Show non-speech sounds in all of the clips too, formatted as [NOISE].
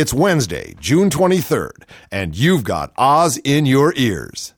It's Wednesday, June 23rd, and you've got Oz in your ears.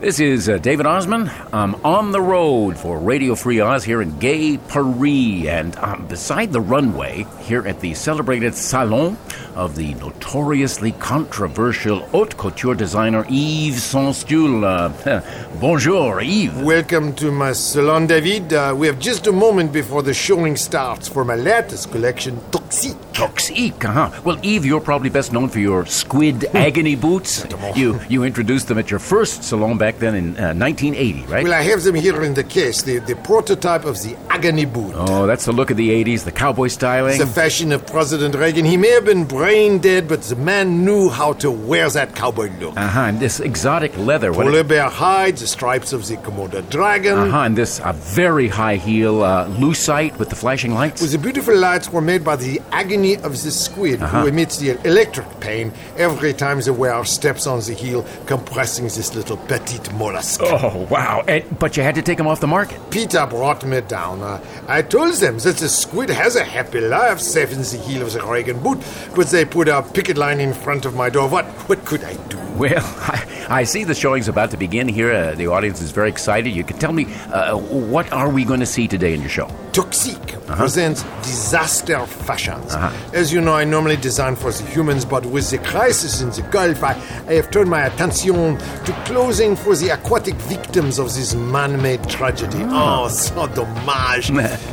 This is uh, David Ossman. I'm on the road for Radio Free Oz here in gay Paris, and I'm beside the runway here at the celebrated Salon of the notoriously controversial haute couture designer Yves Saint Stool. Uh, [LAUGHS] bonjour, Yves. Welcome to my salon, David. Uh, we have just a moment before the showing starts for my latest collection, Toxique. Toxique, uh-huh. Well, Yves, you're probably best known for your squid [LAUGHS] agony boots. You you introduced them at your first salon back then in uh, 1980, right? Well, I have them here in the case, the, the prototype of the agony boot. oh, that's the look of the 80s, the cowboy styling. The fashion of President Reagan. He may have been brain dead, but the man knew how to wear that cowboy look. uh-huh, and this exotic leather. what- Polar bear hide, the stripes of the Komodo dragon. Uh-huh, and this uh, very high heel uh, lucite with the flashing lights. With the beautiful lights were made by the agony of the squid, Uh-huh. who emits the electric pain every time the wearer steps on the heel, compressing this little petite mollusk. Oh, wow. And, but you had to take them off the market. PETA brought me down. Uh, I told them that the squid has a happy life, safe in the heel of the Reagan boot, but they put a picket line in front of my door. What, what could I do? Well, [LAUGHS] I, I see the showing's about to begin here. Uh, the audience is very excited. You can tell me, uh, what are we going to see today in your show? Toxique presents disaster fashions. As you know, I normally design for the humans, but with the crisis in the Gulf, I, I have turned my attention to clothing for the aquatic victims of this man-made tragedy. Ah. Oh, so dommage.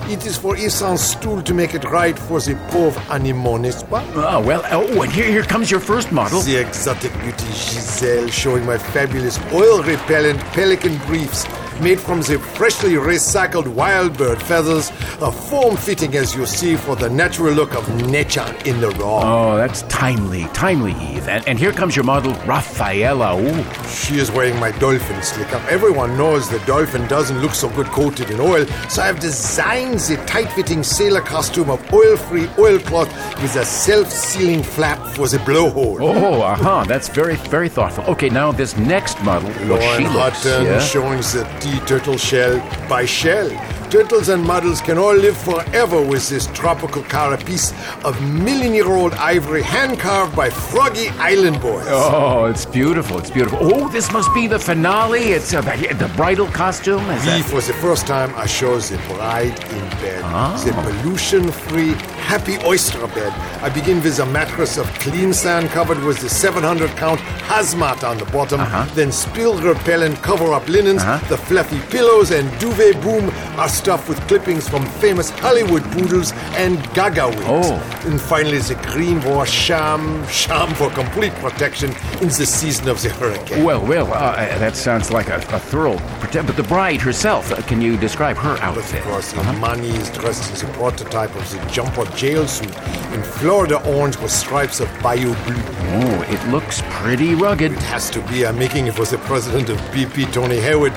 it is for Saint Stool to make it right for the pauvre animaux, n'est-ce pas? Oh, well, oh, and here, here comes your first model. The exotic beauty Giselle showing my fabulous oil repellent pelican briefs made from the freshly recycled wild bird feathers, a form fitting as you see for the natural look of nature in the raw. Oh, that's timely, timely, Eve. And, and here comes your model, Rafaela. Ooh. She is wearing my dolphin slicker. Everyone knows the dolphin doesn't look so good coated in oil, so I've designed the tight fitting sailor costume of oil free oilcloth with a self sealing flap for the blowhole. Oh, uh-huh. That's very, very thoughtful. Okay, now this next model, well, she Lauren looks, Hutton yeah? showing the turtle shell by shell. Turtles and models can all live forever with this tropical carapace of million-year-old ivory hand-carved by Froggy Island boys. Oh, it's beautiful. It's beautiful. Oh, this must be the finale. It's uh, the, bridal costume. Is Me, that? for the first time, I show the bride in bed. The pollution-free, happy oyster bed. I begin with a mattress of clean sand covered with the 700-count hazmat on the bottom. Then spill-repellent cover-up linens. The fluffy pillows and duvet boom are stuffed with clippings from famous Hollywood poodles and gaga wigs. Oh. And finally, the green war sham, sham for complete protection in the season of the hurricane. Well, well, uh, that sounds like a, a thorough pretend. But the bride herself, uh, can you describe her Of outfit? course, Imani is dressed as a prototype of the jumper jail suit in Florida orange with stripes of bayou blue. Oh, it looks pretty rugged. It has to be. I'm making it for the president of BP, Tony Hayward.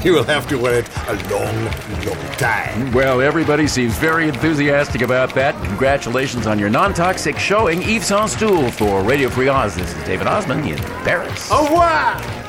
he [LAUGHS] will have to wear it a long, long time. Well, everybody seems very enthusiastic about that. Congratulations on your non-toxic showing, Yves Saint Stool for Radio Free Oz. This is David Ossman in Paris. Au revoir!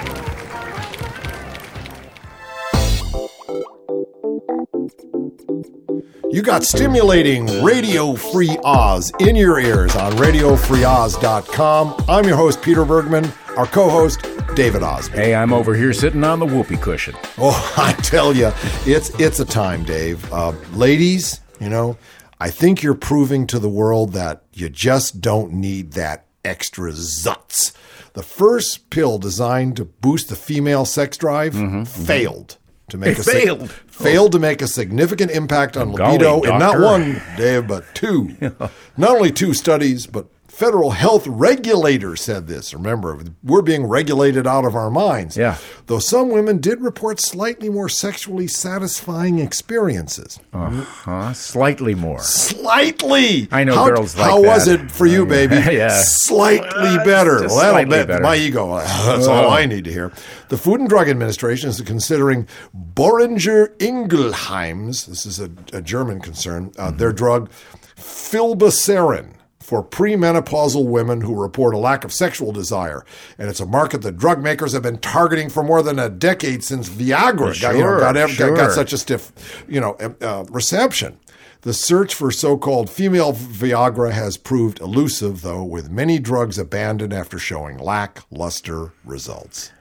You got stimulating Radio Free Oz in your ears on RadioFreeOz.com. I'm your host, Peter Bergman. Our co host, David Ossman. Hey, I'm over here sitting on the whoopee cushion. Oh, [LAUGHS] I tell you, it's it's a time, Dave. Uh, ladies, you know, I think you're proving to the world that you just don't need that extra zutz. The first pill designed to boost the female sex drive failed to make It a failed. Failed to make a significant impact on oh, Golly, libido in not doctor. one, Dave, but two. [LAUGHS] not only two studies, but federal health regulator said this. Remember, we're being regulated out of our minds. Yeah. Though some women did report slightly more sexually satisfying experiences. Huh? Slightly more. Slightly. I know how, girls like that. How was it for you, baby? [LAUGHS] Yeah. Slightly better. Just Well, that'll slightly bet better. my ego. [LAUGHS] That's all I need to hear. The Food and Drug Administration is considering Boehringer Ingelheim's. This is a, a German concern. Uh, Mm-hmm. Their drug filbocin for premenopausal women who report a lack of sexual desire. And it's a market that drug makers have been targeting for more than a decade since Viagra got, you know, got, ev- got, such a stiff, you know, uh, reception. The search for so called female Viagra has proved elusive, though, with many drugs abandoned after showing lackluster results.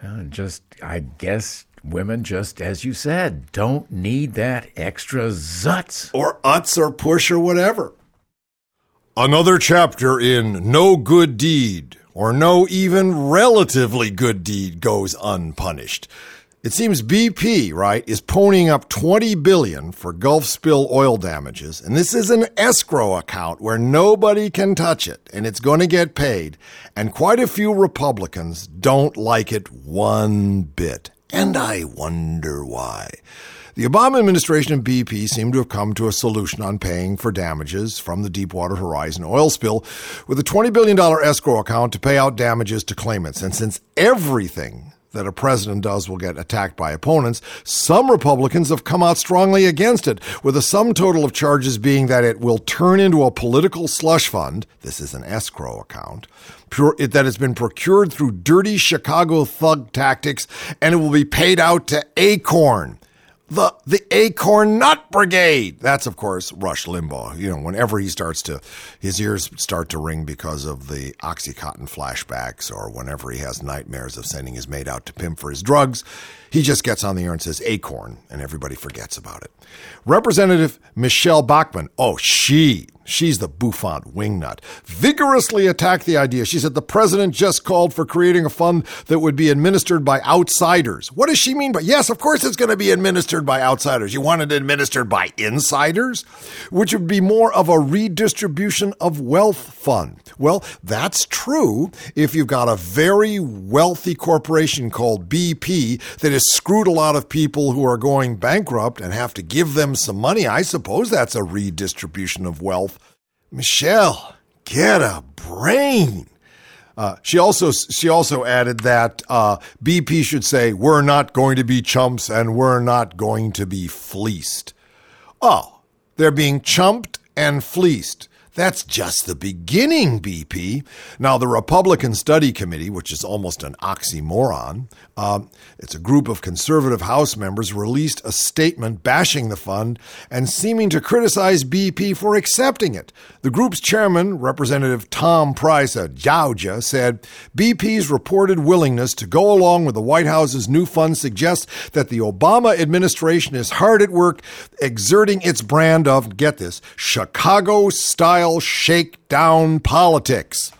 Uh, just, I guess, women, just as you said, don't need that extra zutz. Or utz or push or whatever. Another chapter in No Good Deed, or no even relatively good deed, goes unpunished. It seems BP, right, is ponying up 20 billion for Gulf spill oil damages, and this is an escrow account where nobody can touch it and it's going to get paid. And quite a few Republicans don't like it one bit. And I wonder why. The Obama administration and BP seem to have come to a solution on paying for damages from the Deepwater Horizon oil spill with a $20 billion escrow account to pay out damages to claimants. And since everything that a president does will get attacked by opponents, some Republicans have come out strongly against it, with a sum total of charges being that it will turn into a political slush fund. This is an escrow account. Pure, it, that has been procured through dirty Chicago thug tactics, and it will be paid out to Acorn the the Acorn Nut Brigade. That's of course Rush Limbaugh. You know, whenever he starts to his ears start to ring because of the OxyContin flashbacks, or whenever he has nightmares of sending his mate out to pimp for his drugs, he just gets on the air and says Acorn, and everybody forgets about it. Representative Michele Bachmann. Oh, she She's the bouffant wingnut. Vigorously attacked the idea. She said the president just called for creating a fund that would be administered by outsiders. What does she mean by? Yes, of course it's going to be administered by outsiders. You want it administered by insiders, which would be more of a redistribution of wealth fund. Well, that's true if you've got a very wealthy corporation called BP that has screwed a lot of people who are going bankrupt and have to give them some money. I suppose that's a redistribution of wealth. Michele, get a brain. Uh, she also she also added that uh, BP should say we're not going to be chumps and we're not going to be fleeced. Oh, they're being chumped and fleeced. That's just the beginning, BP. Now, the Republican Study Committee, which is almost an oxymoron, um, it's a group of conservative House members, released a statement bashing the fund and seeming to criticize BP for accepting it. The group's chairman, Representative Tom Price of Georgia, said BP's reported willingness to go along with the White House's new fund suggests that the Obama administration is hard at work exerting its brand of, get this, Chicago style style shakedown politics.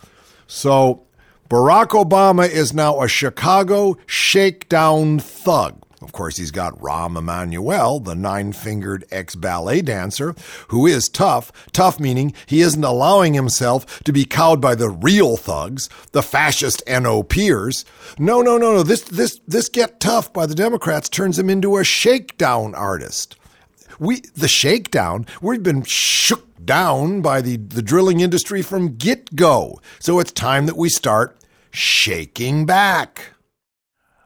So Barack Obama is now a Chicago shakedown thug. Of course, he's got Rahm Emanuel, the nine fingered ex ballet dancer, who is tough. Tough meaning he isn't allowing himself to be cowed by the real thugs, the fascist NOPers. No, no, no, no. This, this, this get tough by the Democrats turns him into a shakedown artist. We, the shakedown, we've been shook down by the, the drilling industry from get go. So it's time that we start shaking back.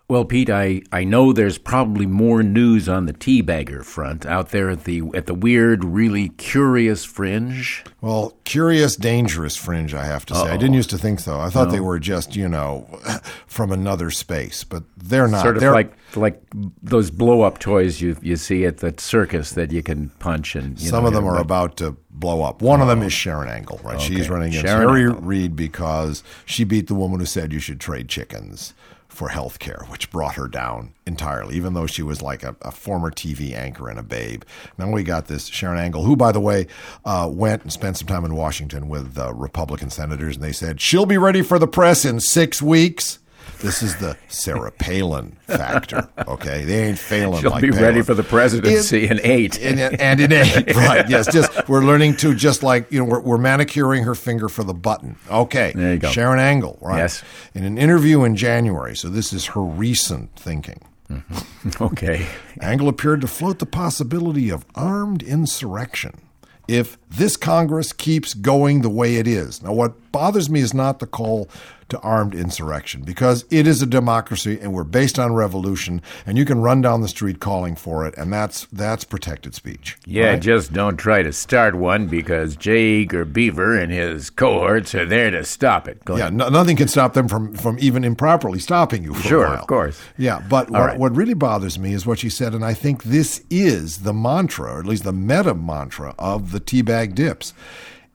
Well, Pete, I, I know there's probably more news on the teabagger front out there at the at the weird, really curious fringe. Well, curious, dangerous fringe, I have to say. Uh-oh. I didn't used to think so. I thought no. they were just, you know, [LAUGHS] from another space, but they're not. Sort of they're, like like those blow up toys you you see at the circus that you can punch and some know, of them are about to blow up. One oh. of them oh. is Sharron Angle, right? Okay. She's running against Sharron Harry Angle. Reid because she beat the woman who said you should trade chickens for health care, which brought her down entirely, even though she was like a, a, former TV anchor and a babe. Now we got this Sharron Angle, who, by the way, uh, went and spent some time in Washington with uh, Republican senators, and they said she'll be ready for the press in six weeks. This is the Sarah Palin factor. Okay, they ain't failing. She'll like be Palin. ready for the presidency in, in eight, in, and in eight, [LAUGHS] right? Yes, just we're learning to just like you know we're, we're manicuring her finger for the button. Okay, there you go. Sharron Angle, right? Yes. In an interview in January, so this is her recent thinking. Mm-hmm. [LAUGHS] Okay. Angle appeared to float the possibility of armed insurrection if this Congress keeps going the way it is. Now, what bothers me is not the call to armed insurrection because it is a democracy and we're based on revolution and you can run down the street calling for it and that's that's protected speech. Yeah, right? just don't try to start one because J. Edgar Beaver and his cohorts are there to stop it. Yeah, no, nothing can stop them from, from even improperly stopping you for Sure, of course. Yeah, but what, right. what really bothers me is what she said, and I think this is the mantra, or at least the meta mantra of the teabag dips.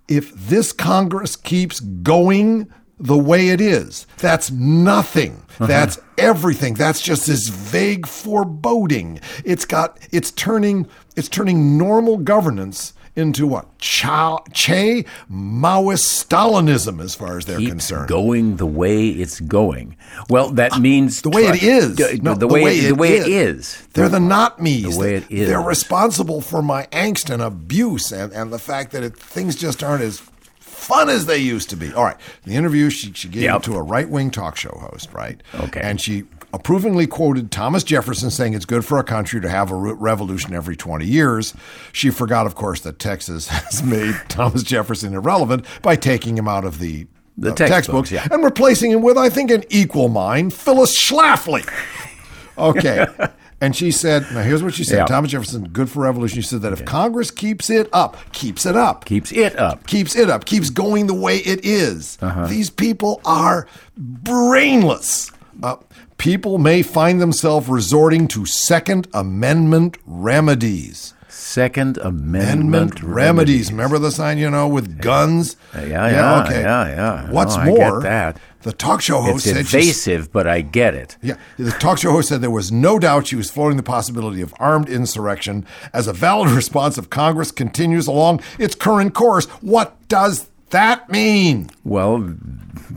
If this Congress keeps going the way it is, that's nothing. Uh-huh. That's everything. That's just this vague foreboding. It's got it's turning it's turning normal governance into what? Che Maoist Stalinism as far as they're Keeps concerned. going the way it's going. Well, that ah, means the way it try- is. d- No, the, way, the way it is. They're the not me's. The way it is. They're responsible for my angst and abuse and, and the fact that it, things just aren't as fun as they used to be. All right. The interview, she, she gave Yep. to a right wing talk show host, right? Okay. And she approvingly quoted Thomas Jefferson saying it's good for a country to have a re- revolution every 20 years. She forgot, of course, that Texas [LAUGHS] has made Thomas Jefferson irrelevant by taking him out of the The uh, textbooks, yeah. and replacing him with, I think, an equal mind, Phyllis Schlafly. [LAUGHS] Okay. And she said, now here's what she said Yeah. Thomas Jefferson, good for revolution. She said that if Congress keeps it up, keeps it up, Keeps it up. keeps it up, keeps going the way it is, Uh-huh. these people are brainless. Uh, people may find themselves resorting to Second Amendment remedies. Second Amendment, Amendment remedies. Remember the sign, you know, with guns? Yeah, yeah, yeah, yeah. What's No, more, that. The talk show host It's said she invasive, but I get it. Yeah, the talk show host said there was no doubt she was floating the possibility of armed insurrection as a valid [LAUGHS] response if Congress continues along its current course. What does that mean? Well,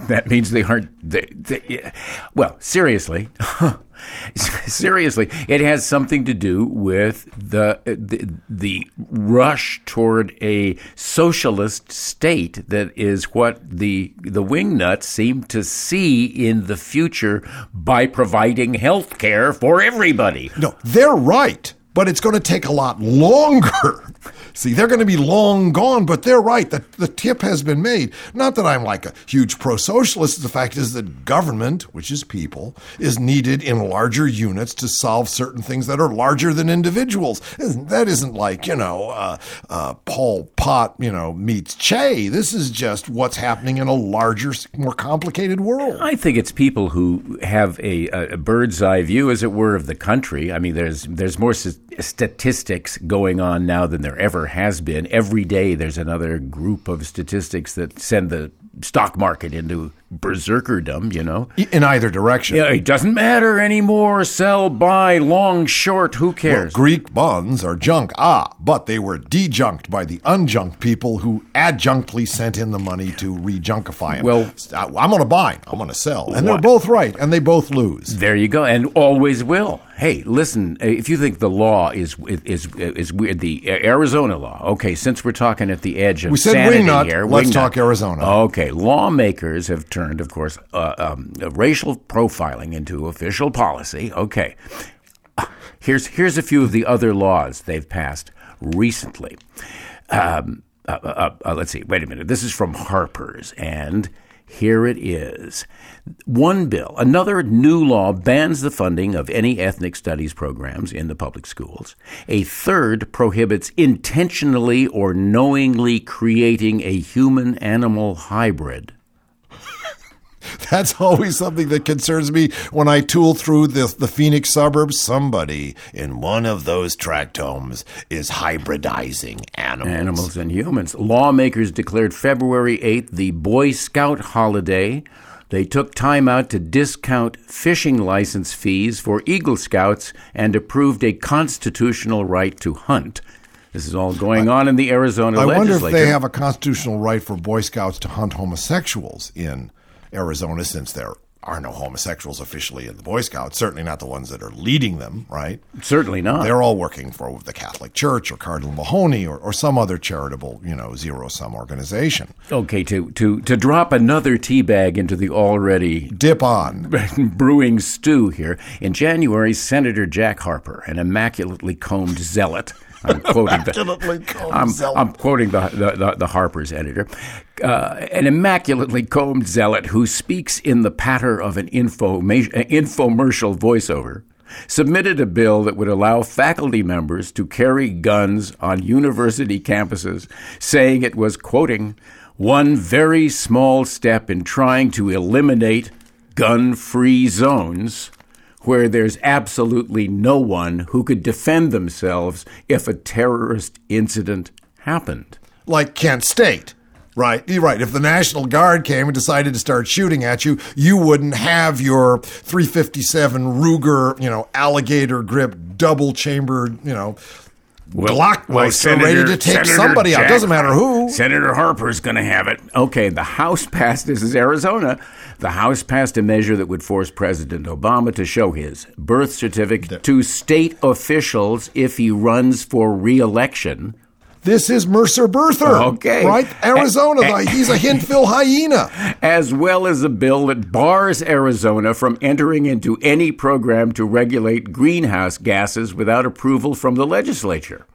that means they aren't. They, they, well, seriously, [LAUGHS] [LAUGHS] seriously, it has something to do with the, the the rush toward a socialist state that is what the the wingnuts seem to see in the future by providing health care for everybody. No, they're right, but it's going to take a lot longer. [LAUGHS] See, they're going to be long gone, but they're right. The, the tip has been made. Not that I'm like a huge pro socialist. The fact is that government, which is people, is needed in larger units to solve certain things that are larger than individuals. That isn't like, you know, uh, uh, Pol Pot, you know, meets Che. This is just what's happening in a larger, more complicated world. I think it's people who have a, a bird's eye view, as it were, of the country. I mean, there's there's more statistics going on now than there ever has been. Every day, there's another group of statistics that send the stock market into berserkerdom. You know, In either direction. yeah, it doesn't matter anymore. Sell, buy, long, short. Who cares? Greek bonds are junk, ah, but they were dejunked by the unjunked people who adjunctly sent in the money to rejunkify them. Well- I'm going to buy, I'm going to sell. And they're both right, and they both lose. There you go, and always will. Hey, listen, uh, if you think the law is is is weird, the Arizona law. Okay, since we're talking at the edge of We said sanity wingnut, here, let's wingnut. talk Arizona. Okay, lawmakers have turned, of course, uh, um, racial profiling into official policy. Okay, here's here's a few of the other laws they've passed recently. Um, uh, uh, uh, let's see. Wait a minute. This is from Harper's, and here it is. One bill, another new law bans the funding of any ethnic studies programs in the public schools. A third prohibits intentionally or knowingly creating a human animal hybrid. [LAUGHS] That's always something that concerns me when I tool through the, the Phoenix suburbs. Somebody in one of those tract homes is hybridizing animals. Animals and humans. Lawmakers declared February 8th the Boy Scout holiday. They took time out to discount fishing license fees for Eagle Scouts and approved a constitutional right to hunt. This is all going on in the Arizona legislature. I wonder if they have a constitutional right for Boy Scouts to hunt homosexuals in Arizona since there are no homosexuals officially in the Boy Scouts, certainly not the ones that are leading them, right? Certainly not. They're all working for the Catholic Church or Cardinal Mahony or, or some other charitable, you know, zero sum organization. okay, to, to, to drop another tea bag into the already Dip on. [LAUGHS] brewing stew here. In January, Senator Jack Harper, an immaculately combed zealot, [LAUGHS] I'm quoting the, I'm, I'm, quoting the, the, the, Harper's editor. Uh, an immaculately combed zealot who speaks in the patter of an info, infomercial voiceover submitted a bill that would allow faculty members to carry guns on university campuses, saying it was, quoting, one very small step in trying to eliminate gun free zones where there's absolutely no one who could defend themselves if a terrorist incident happened. Like Kent State. Right, right. If the National Guard came and decided to start shooting at you, you wouldn't have your 357 Ruger, you know, alligator grip, double chambered, you know, well, Glock well, Senator, ready to take Senator somebody Jack, out. Doesn't matter who. Senator Harper's going to have it. Okay, the House passed. This is Arizona. The House passed a measure that would force President Obama to show his birth certificate to state officials if he runs for reelection this is Mercer Berther. Okay. Right? Arizona. he's a Hintville hyena. [LAUGHS] As well as a bill that bars Arizona from entering into any program to regulate greenhouse gases without approval from the legislature.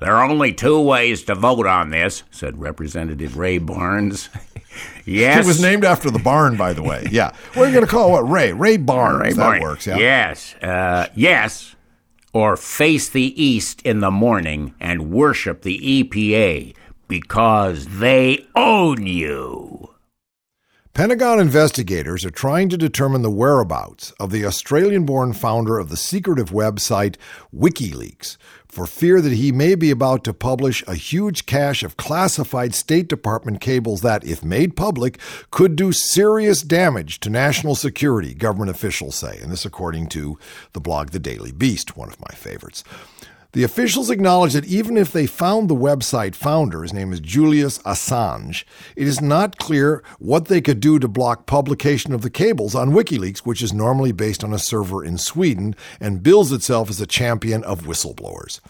There are only two ways to vote on this, said Representative Ray Barnes. [LAUGHS] yes. It was named after the barn, by the way. Yeah. You going to call it? What? Ray. Ray Barnes. Ray that Barnes. works, yeah. Yes. Uh, yes or face the east in the morning and worship the EPA because they own you. Pentagon investigators are trying to determine the whereabouts of the Australian born founder of the secretive website WikiLeaks for fear that he may be about to publish a huge cache of classified State Department cables that, if made public, could do serious damage to national security, government officials say. And this, according to the blog The Daily Beast, one of my favorites. The officials acknowledge that even if they found the website founder, his name is Julius Assange, it is not clear what they could do to block publication of the cables on WikiLeaks, which is normally based on a server in Sweden and bills itself as a champion of whistleblowers.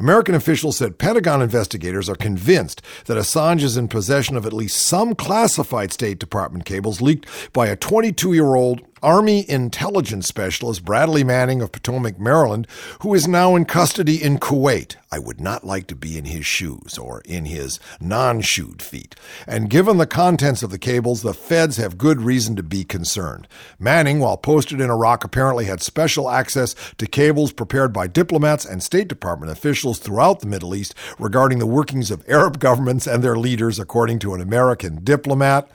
American officials said Pentagon investigators are convinced that Assange is in possession of at least some classified State Department cables leaked by a 22 year old Army intelligence specialist Bradley Manning of Potomac, Maryland, who is now in custody in Kuwait. I would not like to be in his shoes or in his non shoed feet. And given the contents of the cables, the feds have good reason to be concerned. Manning, while posted in Iraq, apparently had special access to cables prepared by diplomats and State Department officials throughout the Middle East regarding the workings of Arab governments and their leaders, according to an American diplomat.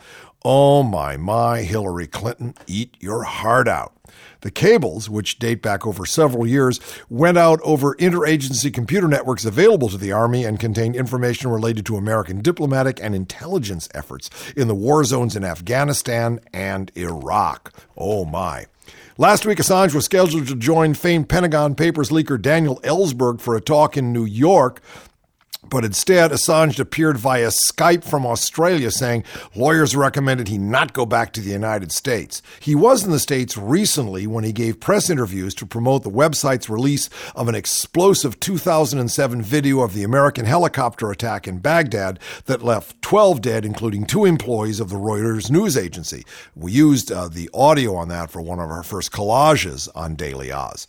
Oh my, my, Hillary Clinton, eat your heart out. The cables, which date back over several years, went out over interagency computer networks available to the Army and contained information related to American diplomatic and intelligence efforts in the war zones in Afghanistan and Iraq. Oh my. Last week, Assange was scheduled to join famed Pentagon Papers leaker Daniel Ellsberg for a talk in New York. But instead, Assange appeared via Skype from Australia saying lawyers recommended he not go back to the United States. He was in the States recently when he gave press interviews to promote the website's release of an explosive 2007 video of the American helicopter attack in Baghdad that left 12 dead, including two employees of the Reuters news agency. We used uh, the audio on that for one of our first collages on Daily Oz.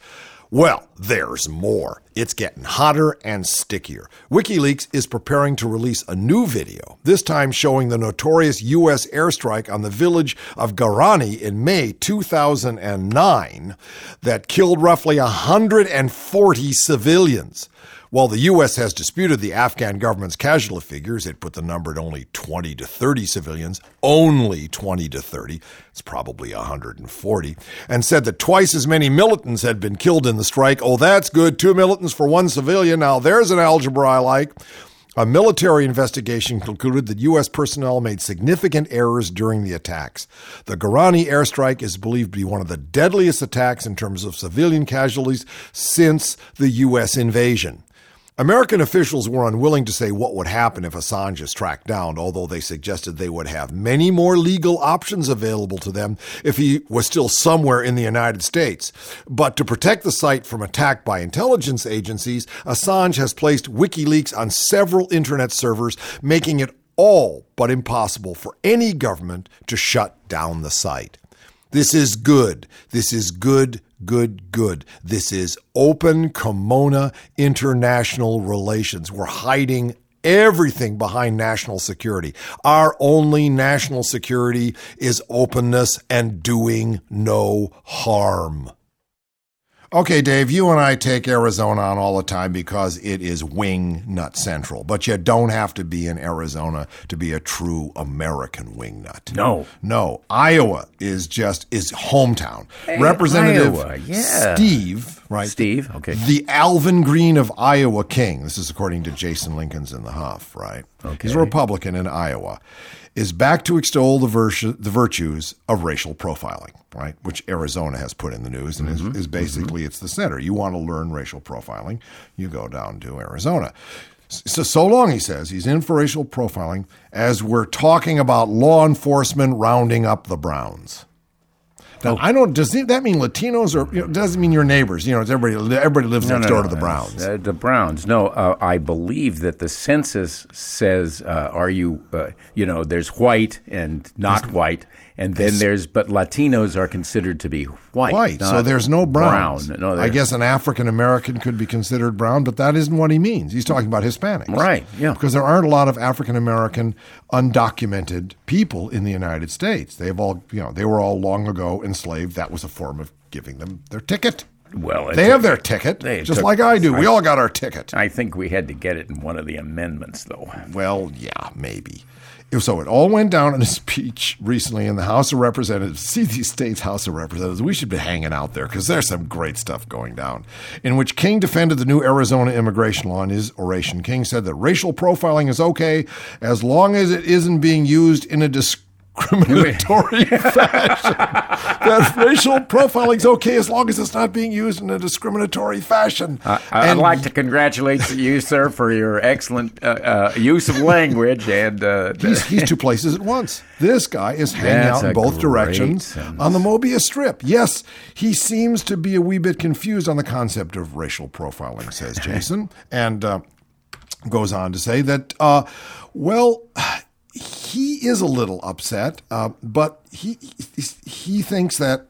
Well, there's more. It's getting hotter and stickier. WikiLeaks is preparing to release a new video, this time showing the notorious U.S. airstrike on the village of Garani in May 2009 that killed roughly 140 civilians. While the U.S. has disputed the Afghan government's casualty figures, it put the number at only 20 to 30 civilians, only 20 to 30, it's probably 140, and said that twice as many militants had been killed in the strike. Oh, that's good. Two militants for one civilian. Now, there's an algebra I like. A military investigation concluded that U.S. personnel made significant errors during the attacks. The Garani airstrike is believed to be one of the deadliest attacks in terms of civilian casualties since the U.S. invasion. American officials were unwilling to say what would happen if Assange is tracked down, although they suggested they would have many more legal options available to them if he was still somewhere in the United States. But to protect the site from attack by intelligence agencies, Assange has placed WikiLeaks on several internet servers, making it all but impossible for any government to shut down the site. This is good. This is good, good, good. This is open kimono international relations. We're hiding everything behind national security. Our only national security is openness and doing no harm. Okay, Dave, you and I take Arizona on all the time because it is wing nut central. But you don't have to be in Arizona to be a true American wing nut. No. No. Iowa is just is hometown. Hey, Representative Iowa, yeah. Steve, right? Steve, okay. The Alvin Greene of Iowa King. This is according to Jason Linkins in the Huff, right? He's a Republican in Iowa. Is back to extol the, virtu- the virtues of racial profiling, right? Which Arizona has put in the news and is, mm-hmm. is basically it's the center. You want to learn racial profiling, you go down to Arizona. So, so long, he says, he's in for racial profiling as we're talking about law enforcement rounding up the Browns. Now, I don't. Does that mean Latinos or you know, doesn't mean your neighbors? You know, it's everybody. Everybody lives next door to the Browns. Uh, the Browns. No, uh, I believe that the census says, uh, "Are you?" Uh, you know, there's white and not white, and then there's but Latinos are considered to be white. White. So there's no browns. Brown. No, I guess an African American could be considered brown, but that isn't what he means. He's talking about Hispanics. Right, yeah. Because there aren't a lot of African American undocumented people in the United States. They've all, you know, they were all long ago enslaved. That was a form of giving them their ticket. Well, They took- have their ticket, they just took- like I do. We all got our ticket. I think we had to get it in one of the amendments, though. Well, yeah, maybe. So it all went down in a [LAUGHS] speech recently in the House of Representatives. See these states' House of Representatives. We should be hanging out there because there's some great stuff going down. In which King defended the new Arizona immigration law in his oration. King said that racial profiling is okay as long as it isn't being used in a discriminatory [LAUGHS] fashion. that racial profiling is okay as long as it's not being used in a discriminatory fashion. I'd And like to congratulate you, sir, for your excellent uh, uh, use of language and. Uh, [LAUGHS] He's, he's two places at once. This guy is hanging out in both directions sentence. on the Mobius Strip. Yes, he seems to be a wee bit confused on the concept of racial profiling, says Jason, [LAUGHS] and uh, goes on to say that, uh, well, he is a little upset, uh, but he, he thinks that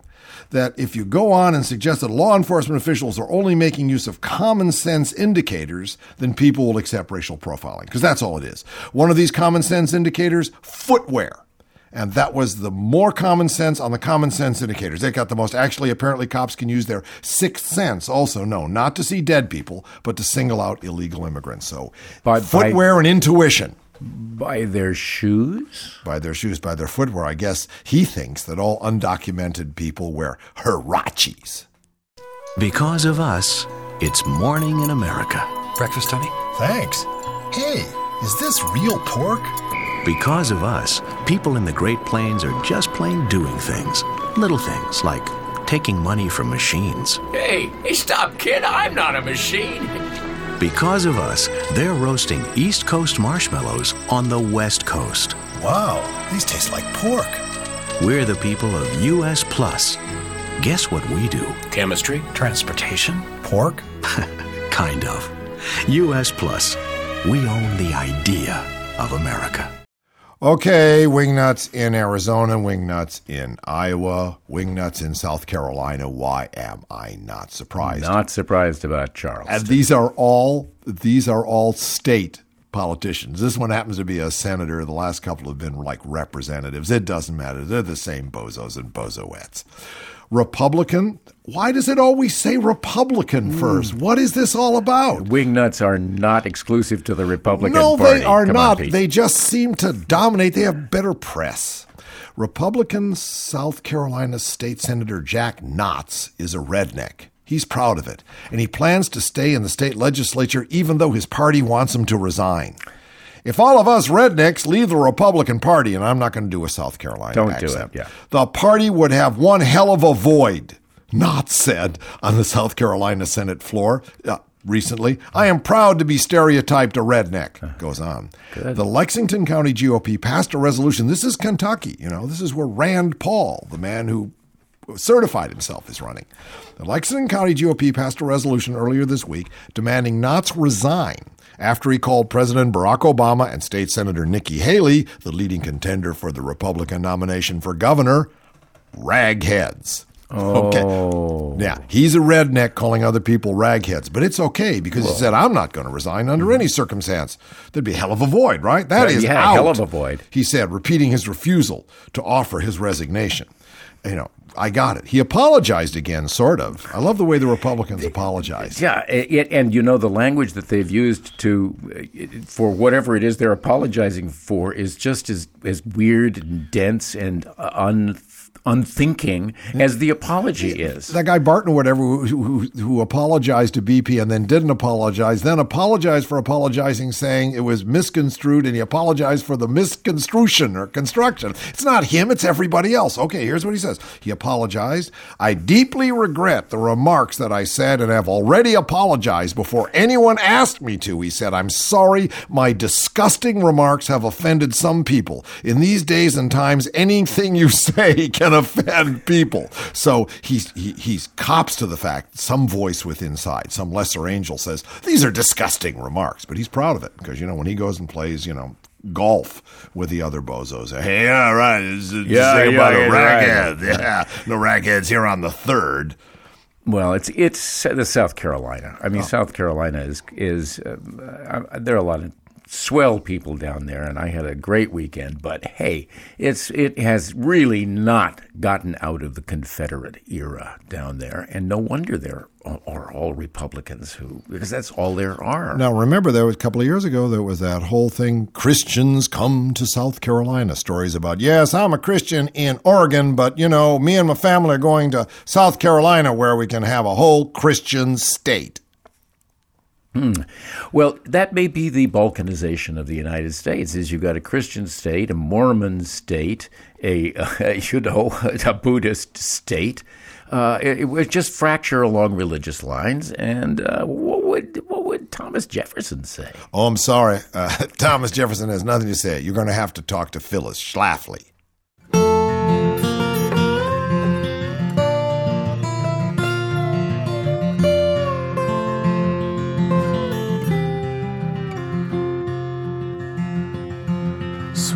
that if you go on and suggest that law enforcement officials are only making use of common sense indicators, then people will accept racial profiling because that's all it is. One of these common sense indicators, footwear. And that was the more common sense on the common sense indicators. They got the most. Actually, apparently, cops can use their sixth sense also, no, not to see dead people, but to single out illegal immigrants. So, By- by- footwear and intuition by their shoes? by their shoes, by their footwear. I guess he thinks that all undocumented people wear huaraches. Because of us, it's morning in America. Breakfast, honey? Thanks. Hey, is this real pork? Because of us, people in the Great Plains are just plain doing things. Little things like taking money from machines. Hey, hey, stop, kid. I'm not a machine. Because of us, they're roasting East Coast marshmallows on the West Coast. Wow, these taste like pork. We're the people of US Plus. Guess what we do? Chemistry? Transportation? Pork? [LAUGHS] Kind of. US Plus. We own the idea of America. Okay, wingnuts in Arizona, wingnuts in Iowa, wingnuts in South Carolina. Why am I not surprised? Not surprised about Charles. And these are all these are all state politicians. This one happens to be a senator. The last couple have been like representatives. It doesn't matter. They're the same bozos and bozoettes. Republican. Why does it always say Republican hmm. first? What is this all about? Wingnuts are not exclusive to the Republican no, Party. they are Come not. Pete. they just seem to dominate. They have better press. Republican South Carolina State Senator Jack Knotts is a redneck. He's proud of it, and he plans to stay in the state legislature even though his party wants him to resign. If all of us rednecks leave the Republican Party, and I'm not going to do a South Carolina Don't do it, accent, yeah. the party would have one hell of a void. Not said on the South Carolina Senate floor uh, recently. I am proud to be stereotyped a redneck. Goes on. The Lexington County GOP passed a resolution. This is Kentucky. You know, this is where Rand Paul, the man who certified himself is running. The Lexington County GOP passed a resolution earlier this week demanding Knotts resign after he called President Barack Obama and State Senator Nikki Haley, the leading contender for the Republican nomination for governor, ragheads. Oh. Okay. Yeah, he's a redneck calling other people ragheads, but it's okay because he said, I'm not going to resign under any circumstance. There'd be a hell of a void, right? That Yeah, is yeah, out. hell of a void. He said, repeating his refusal to offer his resignation. You know, I got it. He apologized again, sort of. I love the way the Republicans apologize. Yeah, it, and you know the language that they've used to uh, for whatever it is they're apologizing for is just as as weird and dense and uh, un, unthinking as the apology is. that guy Barton or whatever who, who, who apologized to BP and then didn't apologize, then apologized for apologizing, saying it was misconstrued, and he apologized for the misconstruction or construction. It's not him, it's everybody else. Okay, here's what he says. He apologized. I deeply regret the remarks that I said and have already apologized before anyone asked me to. He said, I'm sorry my disgusting remarks have offended some people. In these days and times, anything you [LAUGHS] say can offend people. So he's, he, he's cops to the fact some voice within inside, some lesser angel says, these are disgusting remarks, but he's proud of it because, you know, when he goes and plays, you know, golf with the other bozos. Hey, yeah, right. Is Yeah, yeah, about yeah, a right. raghead. Yeah, no ragheads here on the third. Well, it's it's the South Carolina. I mean, South Carolina is is uh, uh, there are a lot of swell people down there, and I had a great weekend. But hey, it's it has really not gotten out of the Confederate era down there, and no wonder there are all Republicans who because that's all there are. Now, remember, there was a couple of years ago, there was that whole thing Christians come to South Carolina. Stories about, yes, I'm a Christian in Oregon, but, you know, me and my family are going to South Carolina where we can have a whole Christian state. Well, that may be the balkanization of the United States. Is you've got a Christian state, a Mormon state, a [LAUGHS] you know [LAUGHS] a Buddhist state. Uh, it, it would just fracture along religious lines. And uh, what would what would Thomas Jefferson say? Oh, I'm sorry. Uh, [LAUGHS] Thomas Jefferson has nothing to say. You're going to have to talk to Phyllis Schlafly.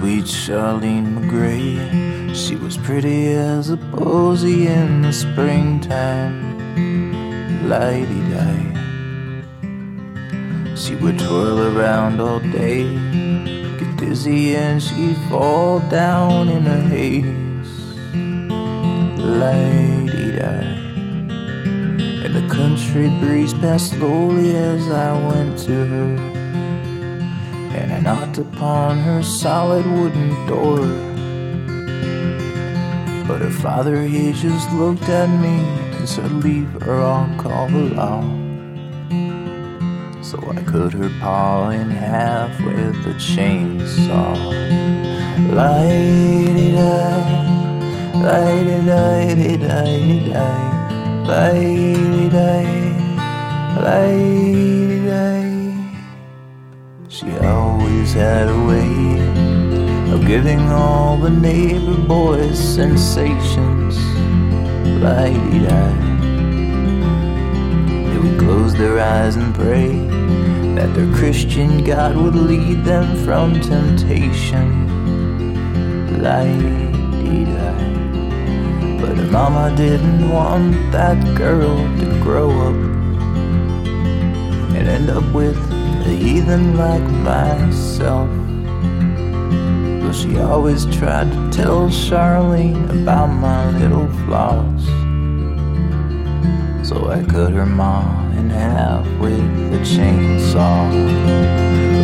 Sweet Charlene McGray, she was pretty as a posy in the springtime. Lighty die. She would twirl around all day, get dizzy, and she'd fall down in a haze. Lighty die. And the country breeze passed slowly as I went to her knocked upon her solid wooden door. But her father, he just looked at me and said, Leave her, I'll call the law. So I cut her paw in half with a chainsaw. Light-a-da, light-a-da-da-da-da, light-a-da, light-a-da. She always had a way of giving all the neighbor boys sensations. Lighty They would close their eyes and pray that their Christian God would lead them from temptation. Lighty But her mama didn't want that girl to grow up and end up with a heathen like myself. But she always tried to tell Charlene about my little flaws. So I cut her mom in half with a chainsaw.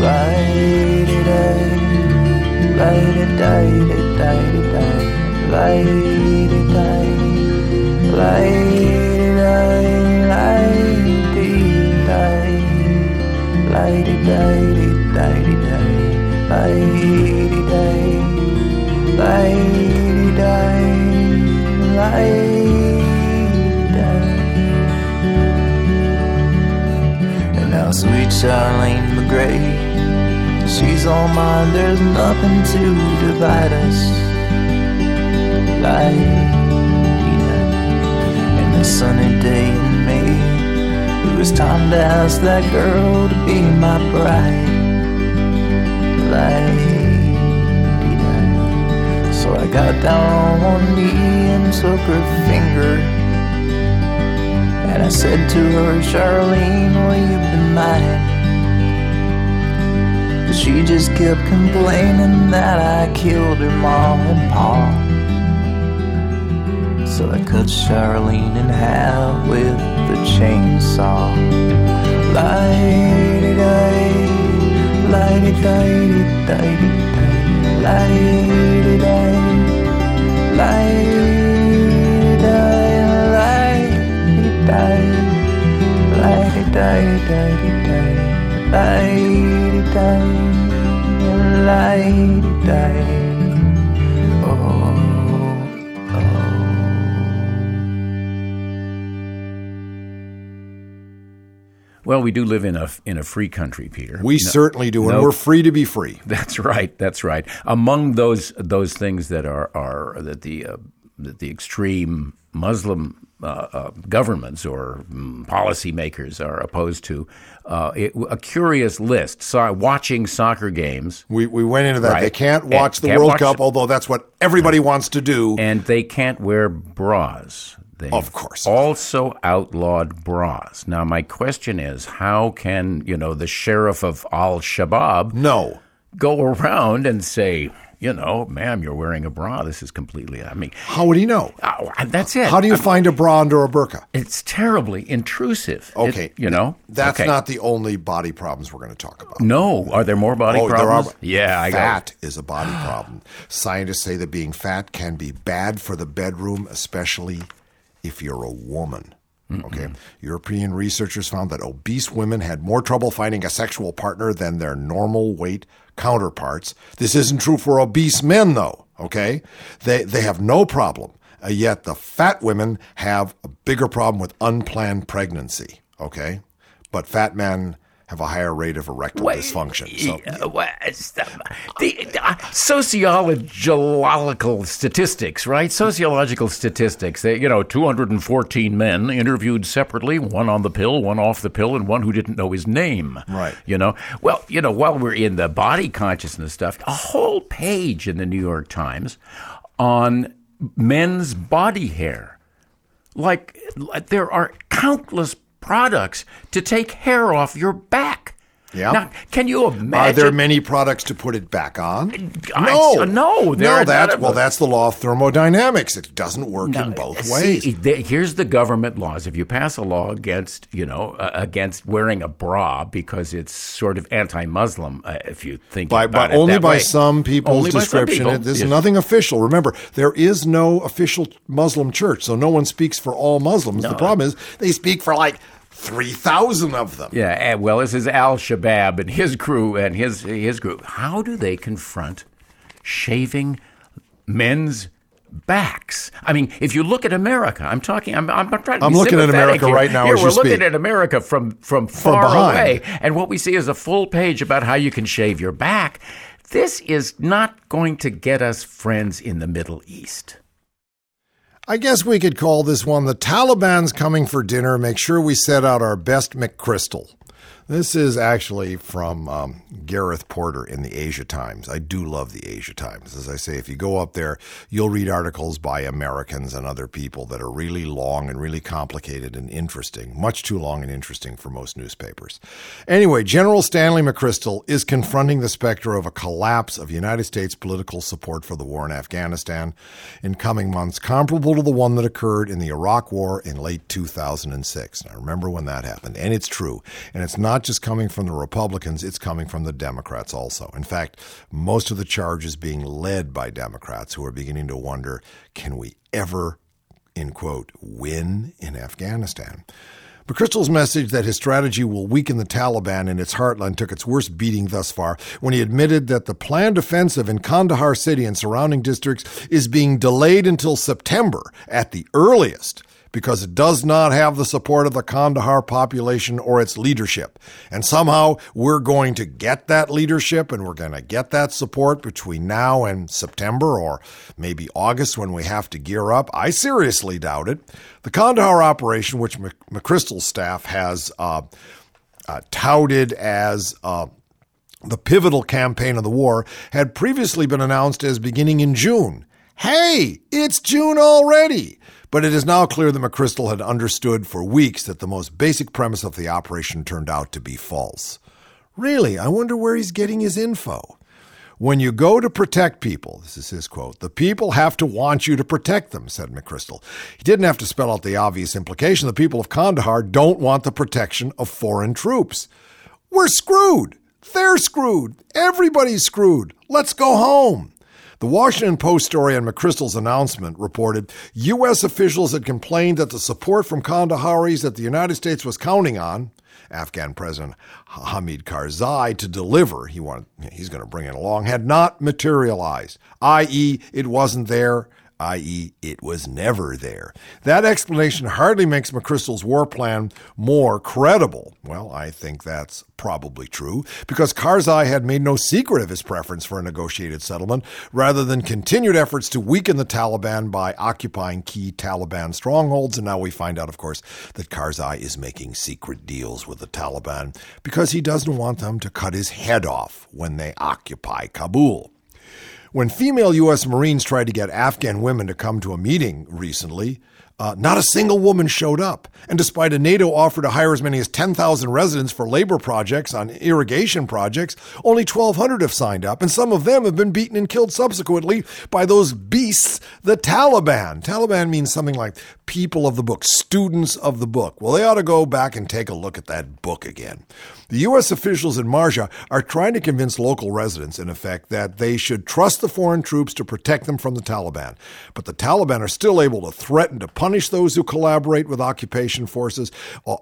Light-a-day, light-a-day, light-a-day, light-a-day, light-a-day, Charlene McGray she's all mine there's nothing to divide us day and the sunny day in May it was time to ask that girl to be my bride. Lady So I got down on one knee and took her finger. And I said to her, Charlene, will you be mine? She just kept complaining that I killed her mom and pa. So I cut Charlene in half with the chainsaw. Light it up, light it, light it, light it, light it up, light it up, light it up, light it up, light it up. Well, we do live in a in a free country, Peter. We No- certainly do, and no- we're free to be free. [LAUGHS] That's right. That's right. Among those those things that are are that the uh, that the extreme Muslim uh, uh, governments or mm, policymakers are opposed to, uh, it, a curious list. So, watching soccer games, We, we went into that. Right. They can't And watch the can't World watch Cup, the- although that's what everybody wants to do. and they can't wear bras. They Of course. Also outlawed bras. Now, my question is, how can you know the sheriff of Al Shabaab no. go around and say, you know, ma'am, you're wearing a bra. This is completely. I mean, How would he know? oh, that's it. How do you find a bra under a burqa? It's terribly intrusive. It- Okay. you know, That's Okay. not the only body problems we're going to talk about. No, are there more body oh, problems? there are. Yeah, I got. fat is a body problem. Scientists say that being fat can be bad for the bedroom, especially if you're a woman. Okay. European researchers found that obese women had more trouble finding a sexual partner than their normal weight counterparts. This isn't true for obese men, though. Okay. They, they have no problem. Uh, yet the fat women have a bigger problem with unplanned pregnancy. Okay. But fat men have a higher rate of erectile dysfunction. So Uh, the, the uh, sociological statistics, right? Sociological statistics. They, you know, 214 men interviewed separately, one on the pill, one off the pill, and one who didn't know his name. Right. You know, well, you know, while we're in the body consciousness stuff, a whole page in the New York Times on men's body hair. Like, like there are countless products to take hair off your back. Yeah. Now, can you imagine? Are there many products to put it back on? I- No, no, no. That's well, that's the law of thermodynamics. It doesn't work in both See, ways. here's the government laws. If you pass a law against, you know, uh, against wearing a bra because it's sort of anti-Muslim, uh, if you think By, about by it only by way. some people's Only by some description. people. It- This Yes. nothing official. Remember, there is no official Muslim church, so no one speaks for all Muslims. The problem is they speak for like three thousand of them. Yeah, and, well, this is Al Shabaab and his crew and his his group. How do they confront shaving men's backs? I mean, if you look at America, I'm talking. I'm, I'm trying. To I'm looking at America here. right now Here as we're looking speak. at America from from far behind. away, and what we see is a full page about how you can shave your back. This is not going to get us friends in the Middle East. I guess we could call this one the Taliban's coming for dinner. Make sure we set out our best McChrystal. This is actually from um, Gareth Porter in the Asia Times. I do love the Asia Times. As I say, if you go up there, you'll read articles by Americans and other people that are really long and really complicated and interesting, much too long and interesting for most newspapers. Anyway, General Stanley McChrystal is confronting the specter of a collapse of United States political support for the war in Afghanistan in coming months, comparable to the one that occurred in the Iraq War in late 2006. And I remember when that happened. And it's true. And it's not just coming from the Republicans, it's coming from the Democrats also. In fact, most of the charge is being led by Democrats who are beginning to wonder can we ever, in quote, win in Afghanistan? But Crystal's message that his strategy will weaken the Taliban in its heartland took its worst beating thus far when he admitted that the planned offensive in Kandahar city and surrounding districts is being delayed until September at the earliest because it does not have the support of the Kandahar population or its leadership. And somehow we're going to get that leadership and we're going to get that support between now and September or maybe August when we have to gear up. I seriously doubt it. The Kandahar operation, which McChrystal's staff has uh, uh, touted as uh, the pivotal campaign of the war, had previously been announced as beginning in June. Hey, it's June already! But it is now clear that McChrystal had understood for weeks that the most basic premise of the operation turned out to be false. Really, I wonder where he's getting his info. When you go to protect people, this is his quote, the people have to want you to protect them, said McChrystal. He didn't have to spell out the obvious implication. The people of Kandahar don't want the protection of foreign troops. We're screwed. They're screwed. Everybody's screwed. Let's go home. The Washington Post story on McChrystal's announcement reported U.S. officials had complained that the support from Kandaharis that the United States was counting on, Afghan President Hamid Karzai to deliver, he wanted, he's going to bring it along, had not materialized, i.e., it wasn't there i.e., it was never there. That explanation hardly makes McChrystal's war plan more credible. Well, I think that's probably true, because Karzai had made no secret of his preference for a negotiated settlement, rather than continued efforts to weaken the Taliban by occupying key Taliban strongholds. And now we find out, of course, that Karzai is making secret deals with the Taliban because he doesn't want them to cut his head off when they occupy Kabul. When female U.S. Marines tried to get Afghan women to come to a meeting recently, uh, not a single woman showed up. And despite a NATO offer to hire as many as 10,000 residents for labor projects on irrigation projects, only 1,200 have signed up, and some of them have been beaten and killed subsequently by those beasts, the Taliban. Taliban means something like people of the book, students of the book. Well, they ought to go back and take a look at that book again. The U.S. officials in Marja are trying to convince local residents, in effect, that they should trust the foreign troops to protect them from the Taliban. But the Taliban are still able to threaten to punish those who collaborate with occupation forces.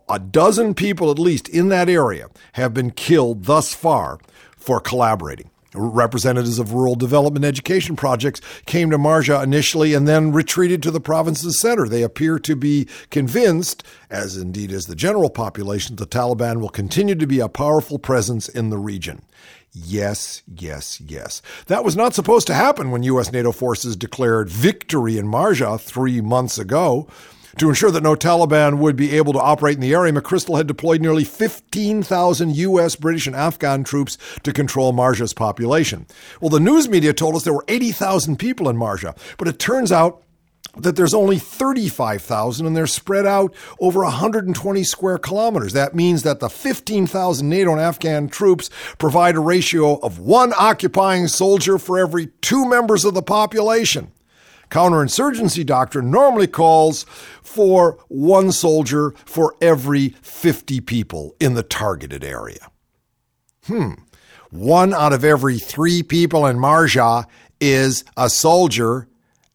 A dozen people, at least, in that area have been killed thus far for collaborating. Representatives of rural development education projects came to Marja initially and then retreated to the province's center. They appear to be convinced, as indeed is the general population, that the Taliban will continue to be a powerful presence in the region. Yes, yes, yes. That was not supposed to happen when U.S. NATO forces declared victory in Marja three months ago. To ensure that no Taliban would be able to operate in the area, McChrystal had deployed nearly 15,000 U.S., British, and Afghan troops to control Marja's population. Well, the news media told us there were 80,000 people in Marja, but it turns out that there's only 35,000 and they're spread out over 120 square kilometers. That means that the 15,000 NATO and Afghan troops provide a ratio of one occupying soldier for every two members of the population. Counterinsurgency doctrine normally calls for one soldier for every 50 people in the targeted area. Hmm. One out of every three people in Marja is a soldier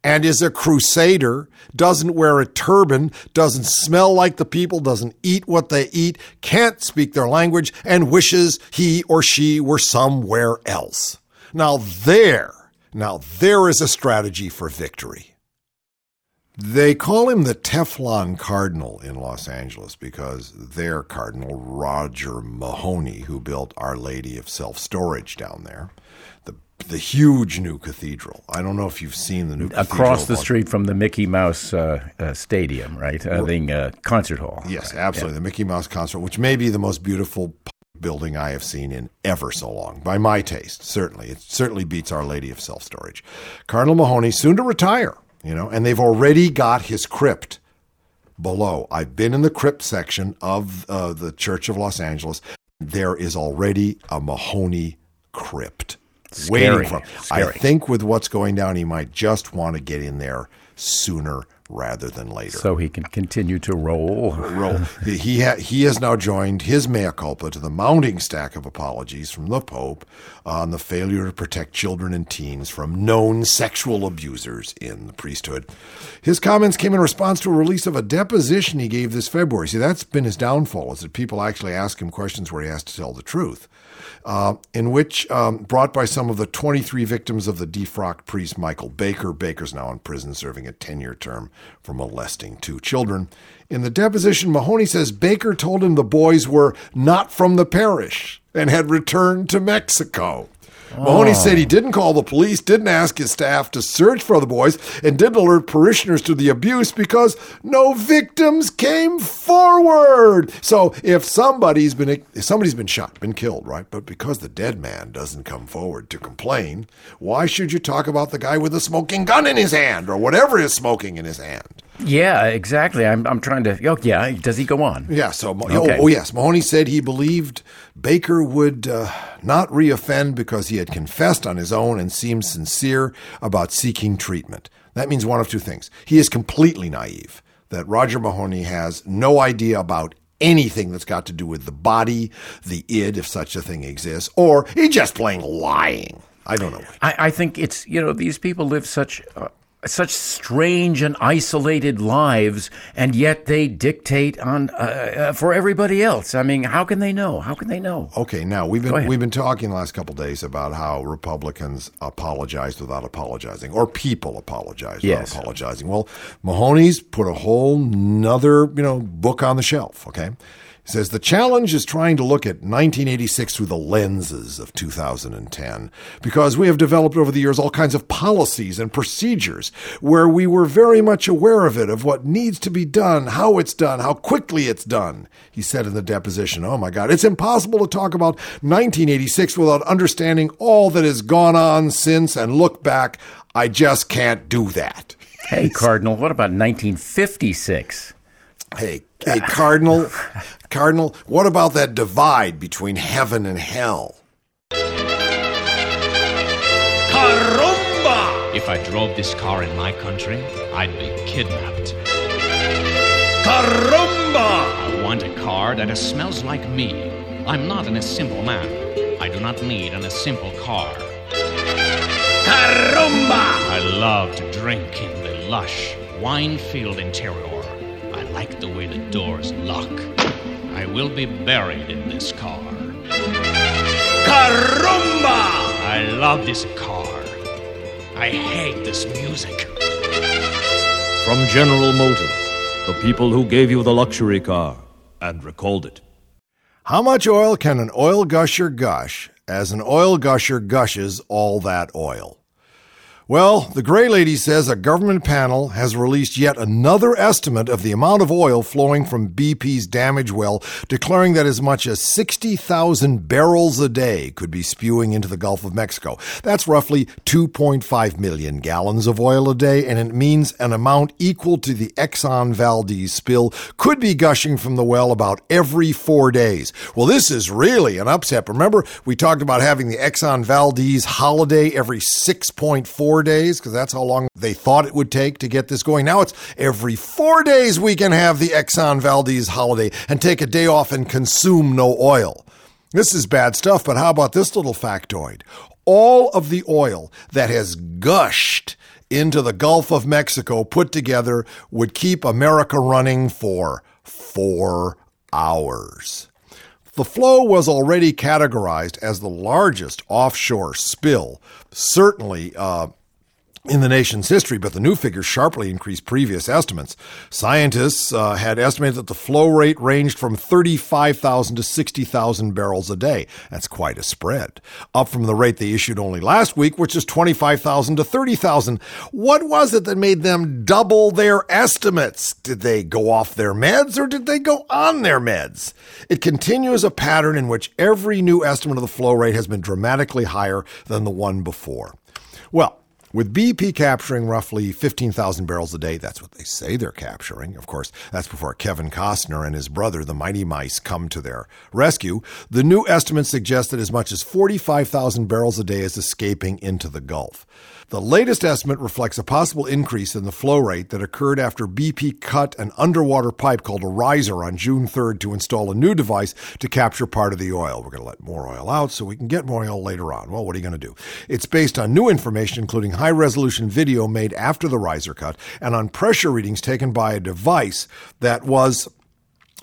and is a crusader, doesn't wear a turban, doesn't smell like the people, doesn't eat what they eat, can't speak their language, and wishes he or she were somewhere else. Now, there now, there is a strategy for victory. They call him the Teflon Cardinal in Los Angeles because their Cardinal, Roger Mahony, who built Our Lady of Self Storage down there, the the huge new cathedral. I don't know if you've seen the new across the street from the Mickey Mouse uh, uh, Stadium, right? Uh, the uh, concert hall. Yes, absolutely, yeah. the Mickey Mouse concert, which may be the most beautiful building I have seen in ever so long, by my taste, certainly. It certainly beats Our Lady of Self Storage. Cardinal Mahony, soon to retire, you know, and they've already got his crypt below. I've been in the crypt section of uh, the Church of Los Angeles. There is already a Mahony crypt Scary. waiting for him. I think with what's going down, he might just want to get in there sooner rather than later. So he can continue to roll. roll. [LAUGHS] He ha- he has now joined his mea culpa to the mounting stack of apologies from the Pope on the failure to protect children and teens from known sexual abusers in the priesthood. His comments came in response to a release of a deposition he gave this February. See, that's been his downfall, is that people actually ask him questions where he has to tell the truth uh, in which, um, brought by some of the 23 victims of the defrocked priest Michael Baker. Baker's now in prison serving a 10 year term for molesting two children. In the deposition, Mahony says Baker told him the boys were not from the parish and had returned to Mexico. Mahony said he didn't call the police, didn't ask his staff to search for the boys, and didn't alert parishioners to the abuse because no victims came forward. So if somebody's been if somebody's been shot, been killed, right? But because the dead man doesn't come forward to complain, why should you talk about the guy with the smoking gun in his hand or whatever is smoking in his hand? Yeah, exactly. I'm, I'm trying to. Oh, yeah. Does he go on? Yeah. So, Okay. oh, oh, yes, Mahony said he believed Baker would uh, not reoffend because he had confessed on his own and seemed sincere about seeking treatment. That means one of two things: he is completely naive that Roger Mahony has no idea about anything that's got to do with the body, the id, if such a thing exists, or he's just plain lying. I don't know. I, I think it's you know these people live such uh, such strange and isolated lives, and yet they dictate on uh, uh, for everybody else. I mean, how can they know? How can they know? Okay, now we've been we've been talking the last couple days about how Republicans apologized without apologizing, or people apologize Yes. without apologizing. Well, Mahony's put a whole nother you know book on the shelf. Okay, he says the challenge is trying to look at 1986 through the lenses of 2010 because we have developed over the years all kinds of policies and procedures where we were very much aware of it, of what needs to be done, how it's done, how quickly it's done. He said in the deposition, Oh my God, it's impossible to talk about 1986 without understanding all that has gone on since and look back. I just can't do that. Hey, Cardinal, what about 1956? Hey, hey, Cardinal, Cardinal, what about that divide between heaven and hell? Carumba! If I drove this car in my country, I'd be kidnapped. Carumba! I want a car that smells like me. I'm not an simple man. I do not need an simple car. Carumba! I love to drink in the lush, wine-filled interior. I like the way the doors lock. I will be buried in this car. Carumba! I love this car. I hate this music. From General Motors, the people who gave you the luxury car and recalled it. How much oil can an oil gusher gush as an oil gusher gushes all that oil? Well, the Gray Lady says a government panel has released yet another estimate of the amount of oil flowing from BP's damage well, declaring that as much as 60,000 barrels a day could be spewing into the Gulf of Mexico. That's roughly 2.5 million gallons of oil a day, and it means an amount equal to the Exxon Valdez spill could be gushing from the well about every four days. Well, this is really an upset. Remember, we talked about having the Exxon Valdez holiday every 6.4 days because that's how long they thought it would take to get this going. Now it's every four days we can have the Exxon Valdez holiday and take a day off and consume no oil. This is bad stuff, but how about this little factoid? All of the oil that has gushed into the Gulf of Mexico put together would keep America running for four hours. The flow was already categorized as the largest offshore spill, certainly uh, in the nation's history, but the new figures sharply increased previous estimates. Scientists uh, had estimated that the flow rate ranged from 35,000 to 60,000 barrels a day. That's quite a spread, up from the rate they issued only last week, which is 25,000 to 30,000. What was it that made them double their estimates? Did they go off their meds or did they go on their meds? It continues a pattern in which every new estimate of the flow rate has been dramatically higher than the one before. Well, with BP capturing roughly 15,000 barrels a day, that's what they say they're capturing. Of course, that's before Kevin Costner and his brother, the Mighty Mice, come to their rescue. The new estimates suggest that as much as 45,000 barrels a day is escaping into the Gulf. The latest estimate reflects a possible increase in the flow rate that occurred after BP cut an underwater pipe called a riser on June 3rd to install a new device to capture part of the oil. We're going to let more oil out so we can get more oil later on. Well, what are you going to do? It's based on new information, including high resolution video made after the riser cut and on pressure readings taken by a device that was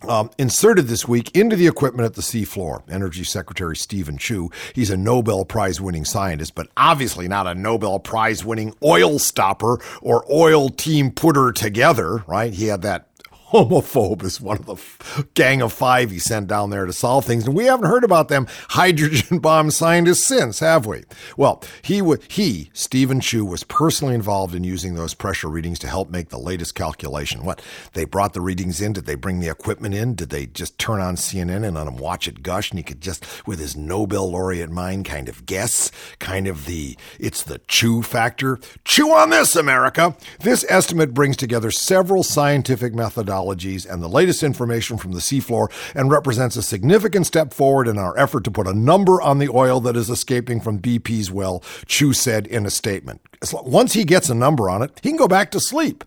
um, inserted this week into the equipment at the seafloor. Energy Secretary Steven Chu, he's a Nobel Prize winning scientist, but obviously not a Nobel Prize winning oil stopper or oil team putter together, right? He had that homophobe is one of the f- gang of five he sent down there to solve things. And we haven't heard about them hydrogen [LAUGHS] bomb scientists since, have we? Well, he, w- he Steven Chu, was personally involved in using those pressure readings to help make the latest calculation. What? They brought the readings in? Did they bring the equipment in? Did they just turn on CNN and let him watch it gush? And he could just, with his Nobel laureate mind, kind of guess, kind of the, it's the Chu factor. Chew on this, America! This estimate brings together several scientific methodologies and the latest information from the seafloor and represents a significant step forward in our effort to put a number on the oil that is escaping from BP's well, Chu said in a statement. Once he gets a number on it, he can go back to sleep.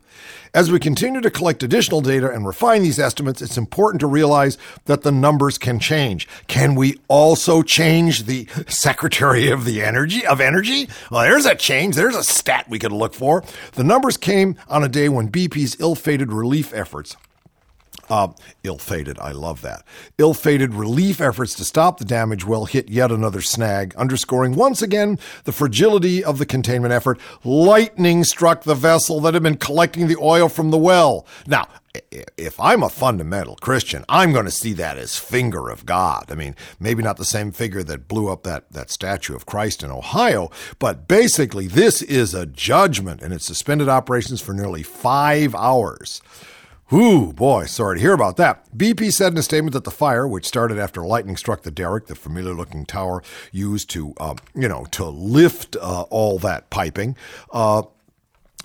As we continue to collect additional data and refine these estimates, it's important to realize that the numbers can change. Can we also change the Secretary of the Energy of Energy? Well, there's a change. There's a stat we could look for. The numbers came on a day when BP's ill-fated relief efforts uh, ill fated, I love that. Ill fated relief efforts to stop the damage will hit yet another snag, underscoring once again the fragility of the containment effort. Lightning struck the vessel that had been collecting the oil from the well. Now, if I'm a fundamental Christian, I'm going to see that as finger of God. I mean, maybe not the same figure that blew up that, that statue of Christ in Ohio, but basically this is a judgment and it suspended operations for nearly five hours. Ooh, boy, sorry to hear about that. BP said in a statement that the fire, which started after lightning struck the derrick, the familiar looking tower used to, um, you know, to lift uh, all that piping, uh,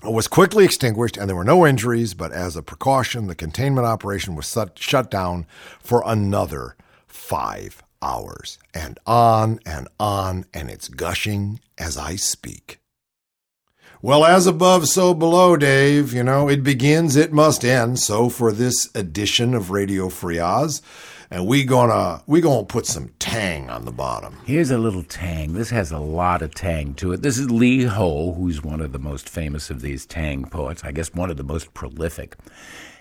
was quickly extinguished and there were no injuries, but as a precaution, the containment operation was shut down for another five hours. And on and on, and it's gushing as I speak. Well, as above, so below, Dave. You know, it begins, it must end. So for this edition of Radio Free Oz, and we gonna we gonna put some tang on the bottom. Here's a little tang. This has a lot of tang to it. This is Li Ho, who's one of the most famous of these tang poets. I guess one of the most prolific.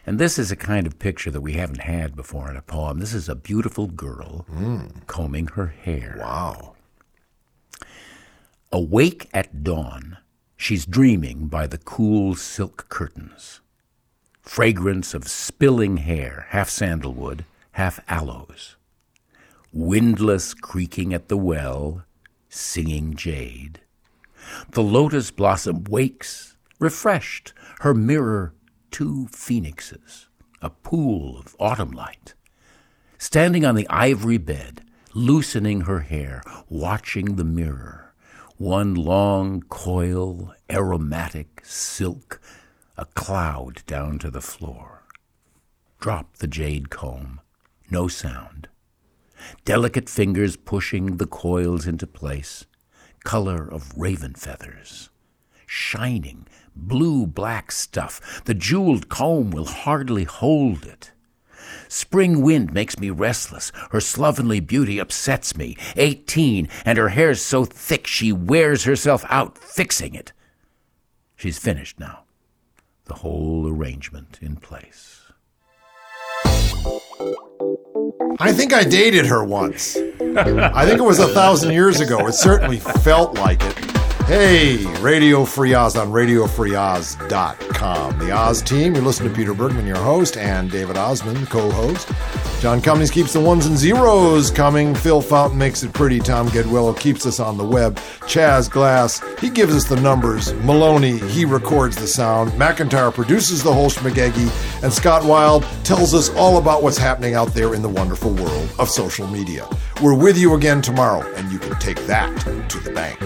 And this is a kind of picture that we haven't had before in a poem. This is a beautiful girl mm. combing her hair. Wow. Awake at dawn She's dreaming by the cool silk curtains. Fragrance of spilling hair, half sandalwood, half aloes. Windlass creaking at the well, singing jade. The lotus blossom wakes, refreshed, her mirror two phoenixes, a pool of autumn light. Standing on the ivory bed, loosening her hair, watching the mirror one long coil, aromatic silk, a cloud down to the floor. Drop the jade comb, no sound. Delicate fingers pushing the coils into place, color of raven feathers. Shining, blue black stuff, the jeweled comb will hardly hold it. Spring wind makes me restless. Her slovenly beauty upsets me. Eighteen, and her hair's so thick she wears herself out fixing it. She's finished now. The whole arrangement in place. I think I dated her once. I think it was a thousand years ago. It certainly felt like it. Hey, Radio Free Oz on RadioFreeOz.com. The Oz team, you listen to Peter Bergman, your host, and David Ossman, co host. John Cummings keeps the ones and zeros coming. Phil Fountain makes it pretty. Tom Gedwillow keeps us on the web. Chaz Glass, he gives us the numbers. Maloney, he records the sound. McIntyre produces the whole schmagegi. And Scott Wild tells us all about what's happening out there in the wonderful world of social media. We're with you again tomorrow, and you can take that to the bank.